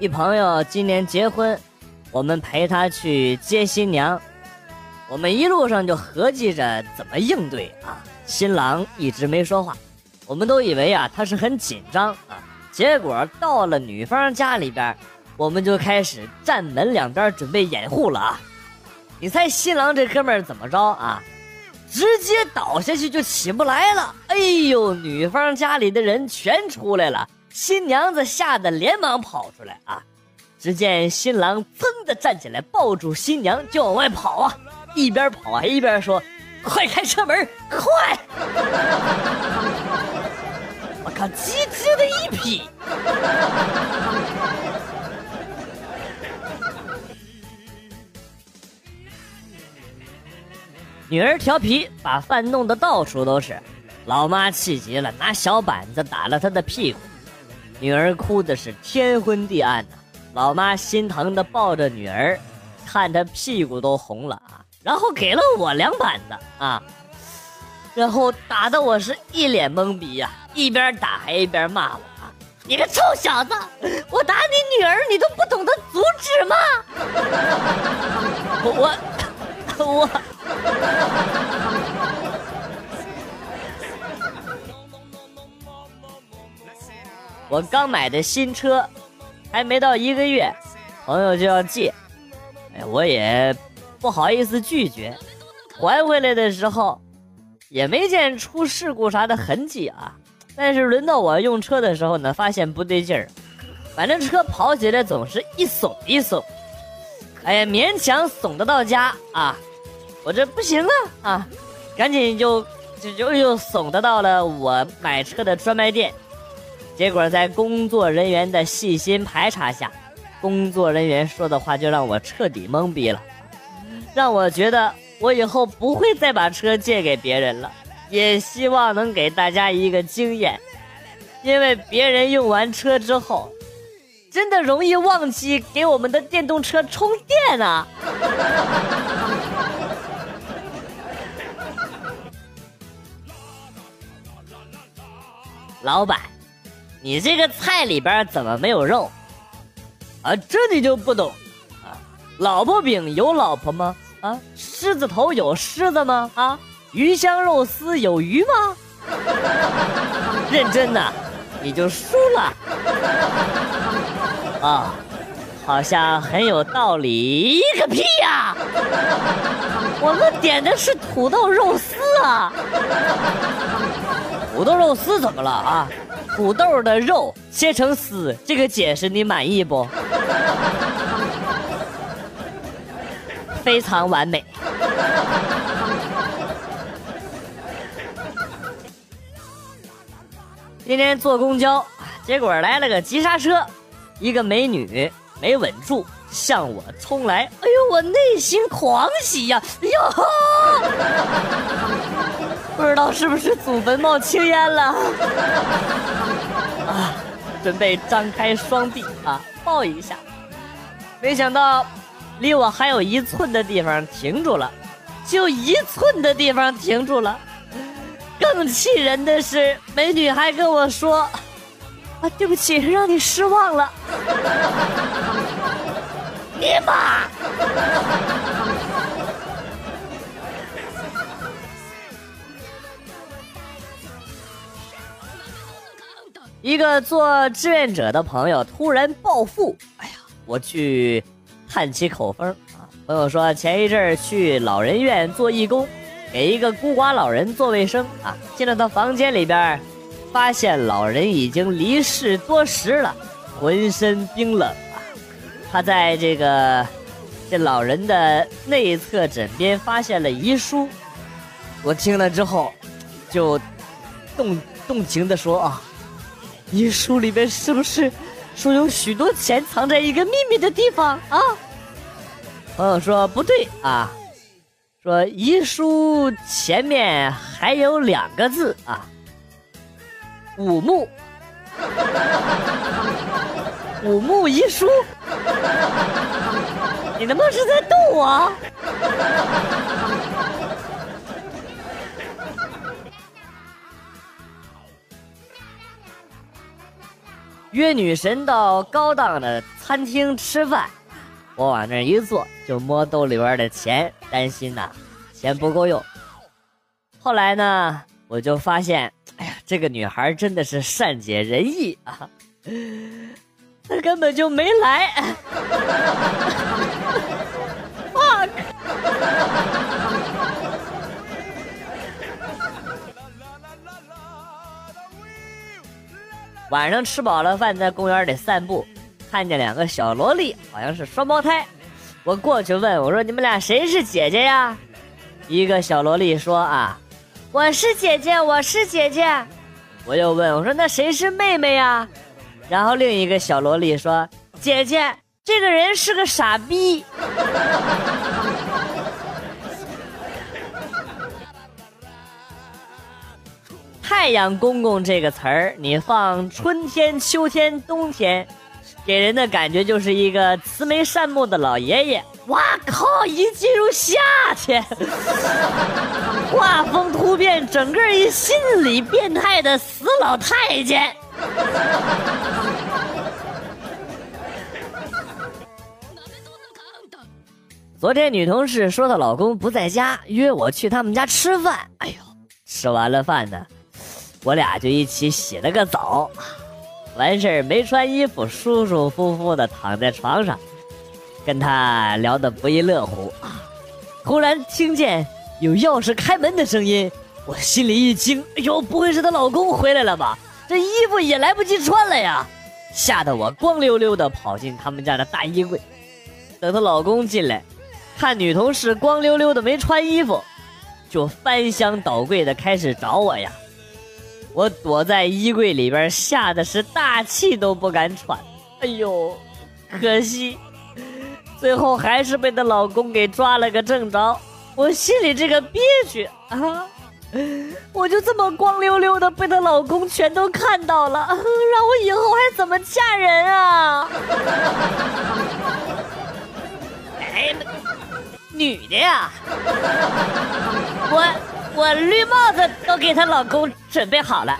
一朋友今年结婚，我们陪他去接新娘。我们一路上就合计着怎么应对啊。新郎一直没说话，我们都以为啊他是很紧张啊。结果到了女方家里边，我们就开始站门两边准备掩护了啊。你猜新郎这哥们儿怎么着啊？直接倒下去就起不来了。哎呦，女方家里的人全出来了，新娘子吓得连忙跑出来啊！只见新郎噌的站起来，抱住新娘就往外跑啊，一边跑还一边说：“快开车门，快！” 我靠，机智的一批。女儿调皮，把饭弄得到处都是，老妈气急了，拿小板子打了她的屁股，女儿哭的是天昏地暗呐。老妈心疼的抱着女儿，看她屁股都红了啊，然后给了我两板子啊，然后打的我是一脸懵逼呀，一边打还一边骂我啊，你个臭小子，我打你女儿，你都不懂得阻止吗？我 我。我 我刚买的新车，还没到一个月，朋友就要借，哎，我也不好意思拒绝。还回来的时候，也没见出事故啥的痕迹啊。但是轮到我用车的时候呢，发现不对劲儿，反正车跑起来总是一耸一耸，哎呀，勉强耸得到家啊。我这不行啊啊！赶紧就就就又怂的到了我买车的专卖店，结果在工作人员的细心排查下，工作人员说的话就让我彻底懵逼了，让我觉得我以后不会再把车借给别人了。也希望能给大家一个经验，因为别人用完车之后，真的容易忘记给我们的电动车充电啊。老板，你这个菜里边怎么没有肉？啊，这你就不懂啊？老婆饼有老婆吗？啊，狮子头有狮子吗？啊，鱼香肉丝有鱼吗？认真的，你就输了。啊，好像很有道理个屁呀！我们点的是土豆肉丝啊。土豆肉丝怎么了啊？土豆的肉切成丝，这个解释你满意不？非常完美。今天坐公交，结果来了个急刹车，一个美女没稳住，向我冲来，哎呦，我内心狂喜呀！哎呦！不知道是不是祖坟冒青烟了啊！准备张开双臂啊，抱一下，没想到离我还有一寸的地方停住了，就一寸的地方停住了。更气人的是，美女还跟我说：“啊，对不起，让你失望了。”你妈！一个做志愿者的朋友突然暴富，哎呀，我去探其口风啊！朋友说前一阵去老人院做义工，给一个孤寡老人做卫生啊，进了他房间里边，发现老人已经离世多时了，浑身冰冷啊。他在这个这老人的内侧枕边发现了遗书，我听了之后，就动动情的说啊。遗书里面是不是说有许多钱藏在一个秘密的地方？啊？朋友说不对啊，说遗书前面还有两个字啊，五木，五木遗书，你他妈是在逗我？约女神到高档的餐厅吃饭，我往那一坐，就摸兜里边的钱，担心呐钱不够用。后来呢，我就发现，哎呀，这个女孩真的是善解人意啊，她根本就没来。晚上吃饱了饭，在公园里散步，看见两个小萝莉，好像是双胞胎。我过去问我说：“你们俩谁是姐姐呀？”一个小萝莉说：“啊，我是姐姐，我是姐姐。”我又问我说：“那谁是妹妹呀？”然后另一个小萝莉说：“姐姐，这个人是个傻逼。”太阳公公这个词儿，你放春天、秋天、冬天，给人的感觉就是一个慈眉善目的老爷爷。哇靠！一进入夏天，画风突变，整个一心理变态的死老太监。昨天女同事说她老公不在家，约我去他们家吃饭。哎呦，吃完了饭呢。我俩就一起洗了个澡，完事儿没穿衣服，舒舒服服的躺在床上，跟他聊得不亦乐乎啊！突然听见有钥匙开门的声音，我心里一惊，哎呦，不会是她老公回来了吧？这衣服也来不及穿了呀！吓得我光溜溜的跑进他们家的大衣柜，等她老公进来，看女同事光溜溜的没穿衣服，就翻箱倒柜的开始找我呀。我躲在衣柜里边，吓得是大气都不敢喘。哎呦，可惜，最后还是被她老公给抓了个正着。我心里这个憋屈啊！我就这么光溜溜的被她老公全都看到了，让我以后还怎么嫁人啊？哎，女的呀，我。我绿帽子都给她老公准备好了，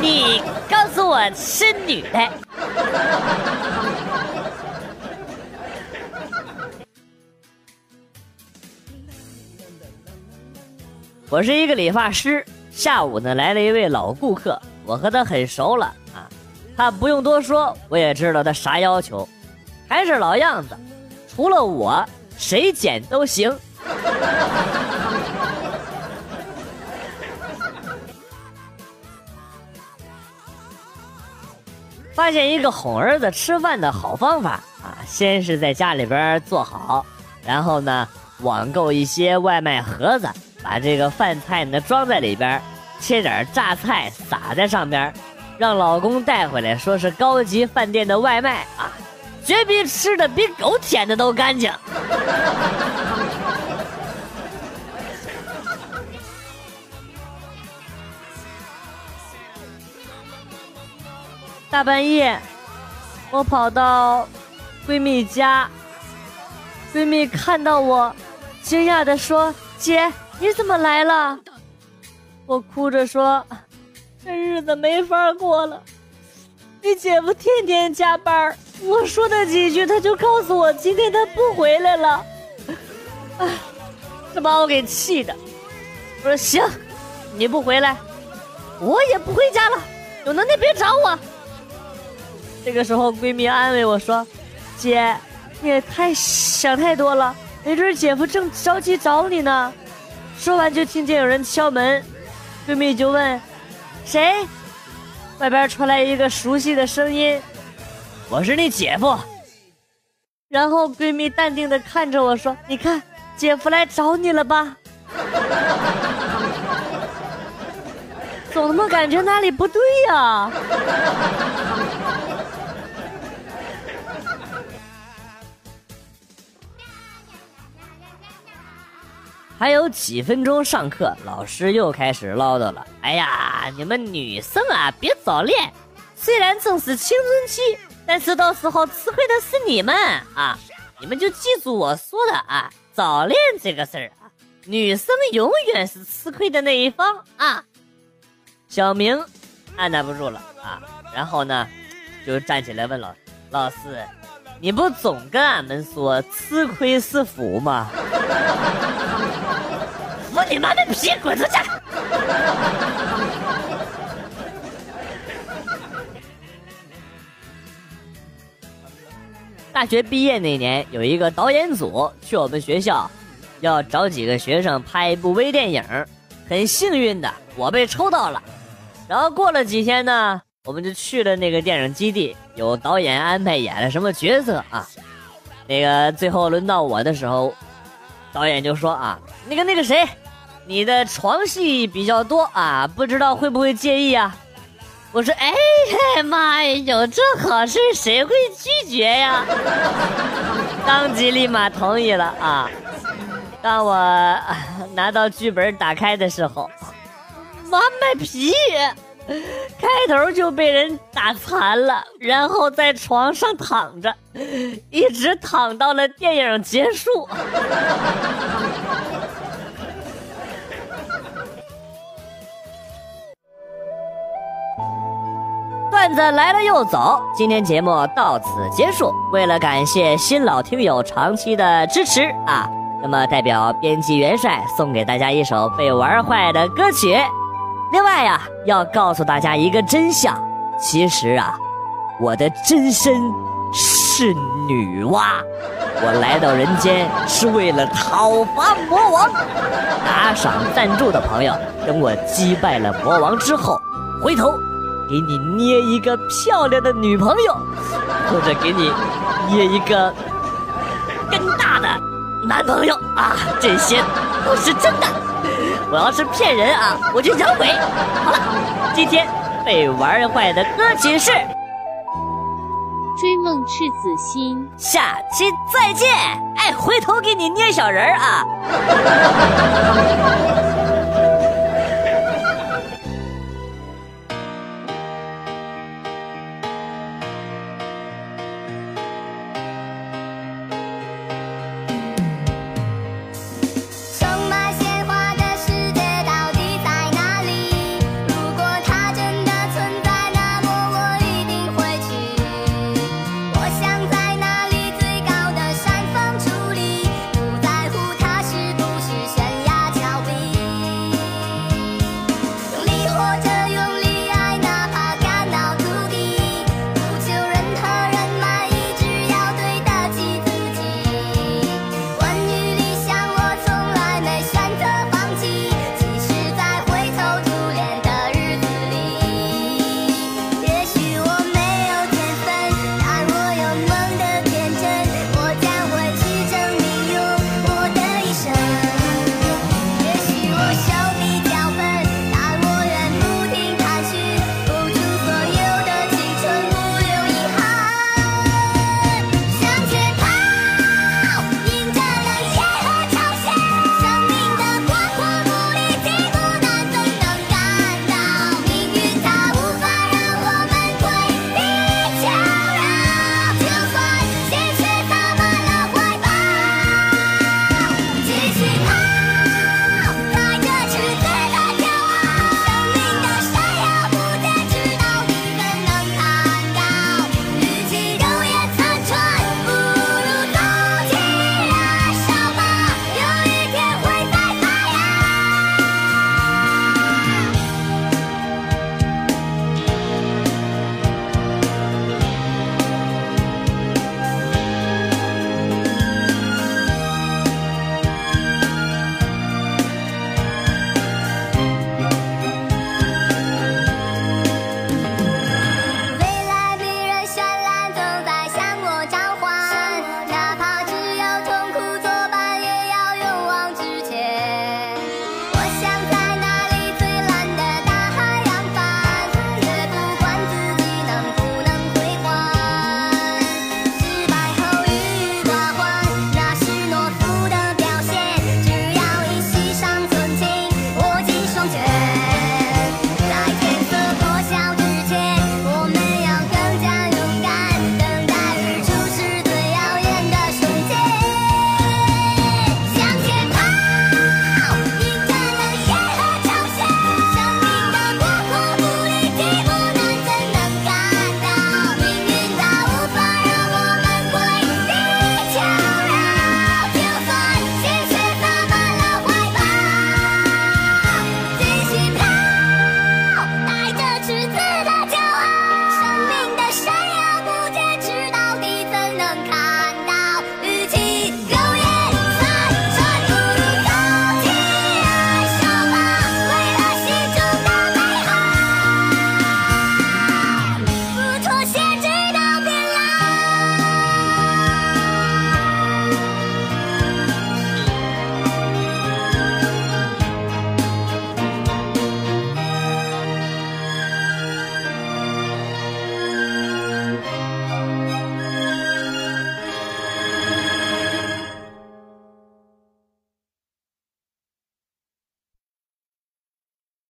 你你告诉我是女的。我是一个理发师，下午呢来了一位老顾客，我和他很熟了啊，他不用多说，我也知道他啥要求，还是老样子，除了我谁剪都行。发现一个哄儿子吃饭的好方法啊！先是在家里边做好，然后呢，网购一些外卖盒子，把这个饭菜呢装在里边，切点榨菜撒在上边，让老公带回来，说是高级饭店的外卖啊，绝逼吃的比狗舔的都干净。大半夜，我跑到闺蜜家，闺蜜看到我，惊讶的说：“姐，你怎么来了？”我哭着说：“这日子没法过了，你姐夫天天加班。”我说他几句，他就告诉我今天他不回来了，哎，这把我给气的。我说：“行，你不回来，我也不回家了。有能耐别找我。”这个时候，闺蜜安慰我说：“姐，你也太想太多了，没准姐夫正着急找你呢。”说完就听见有人敲门，闺蜜就问：“谁？”外边传来一个熟悉的声音：“我是你姐夫。”然后闺蜜淡定的看着我说：“你看，姐夫来找你了吧？” 总他妈感觉哪里不对呀？还有几分钟上课，老师又开始唠叨了。哎呀，你们女生啊，别早恋。虽然正是青春期，但是到时候吃亏的是你们啊！你们就记住我说的啊，早恋这个事儿啊，女生永远是吃亏的那一方啊。小明按捺不住了啊，然后呢，就站起来问老老师：“你不总跟俺们说吃亏是福吗？”我你妈的屁，滚出去！大学毕业那年，有一个导演组去我们学校，要找几个学生拍一部微电影。很幸运的，我被抽到了。然后过了几天呢，我们就去了那个电影基地，有导演安排演了什么角色啊？那个最后轮到我的时候，导演就说啊，那个那个谁，你的床戏比较多啊，不知道会不会介意啊？我说：“哎呀妈呀，有这好事谁会拒绝呀？”当即立马同意了啊！当我拿到剧本打开的时候，妈卖皮，开头就被人打残了，然后在床上躺着，一直躺到了电影结束。段子来了又走，今天节目到此结束。为了感谢新老听友长期的支持啊，那么代表编辑元帅送给大家一首被玩坏的歌曲。另外呀，要告诉大家一个真相，其实啊，我的真身是女娲，我来到人间是为了讨伐魔王。打赏赞助的朋友，等我击败了魔王之后，回头。给你捏一个漂亮的女朋友，或者给你捏一个更大的男朋友啊！这些都是真的。我要是骗人啊，我就养鬼。好了，今天被玩坏的歌曲是《追梦赤子心》，下期再见。哎，回头给你捏小人儿啊。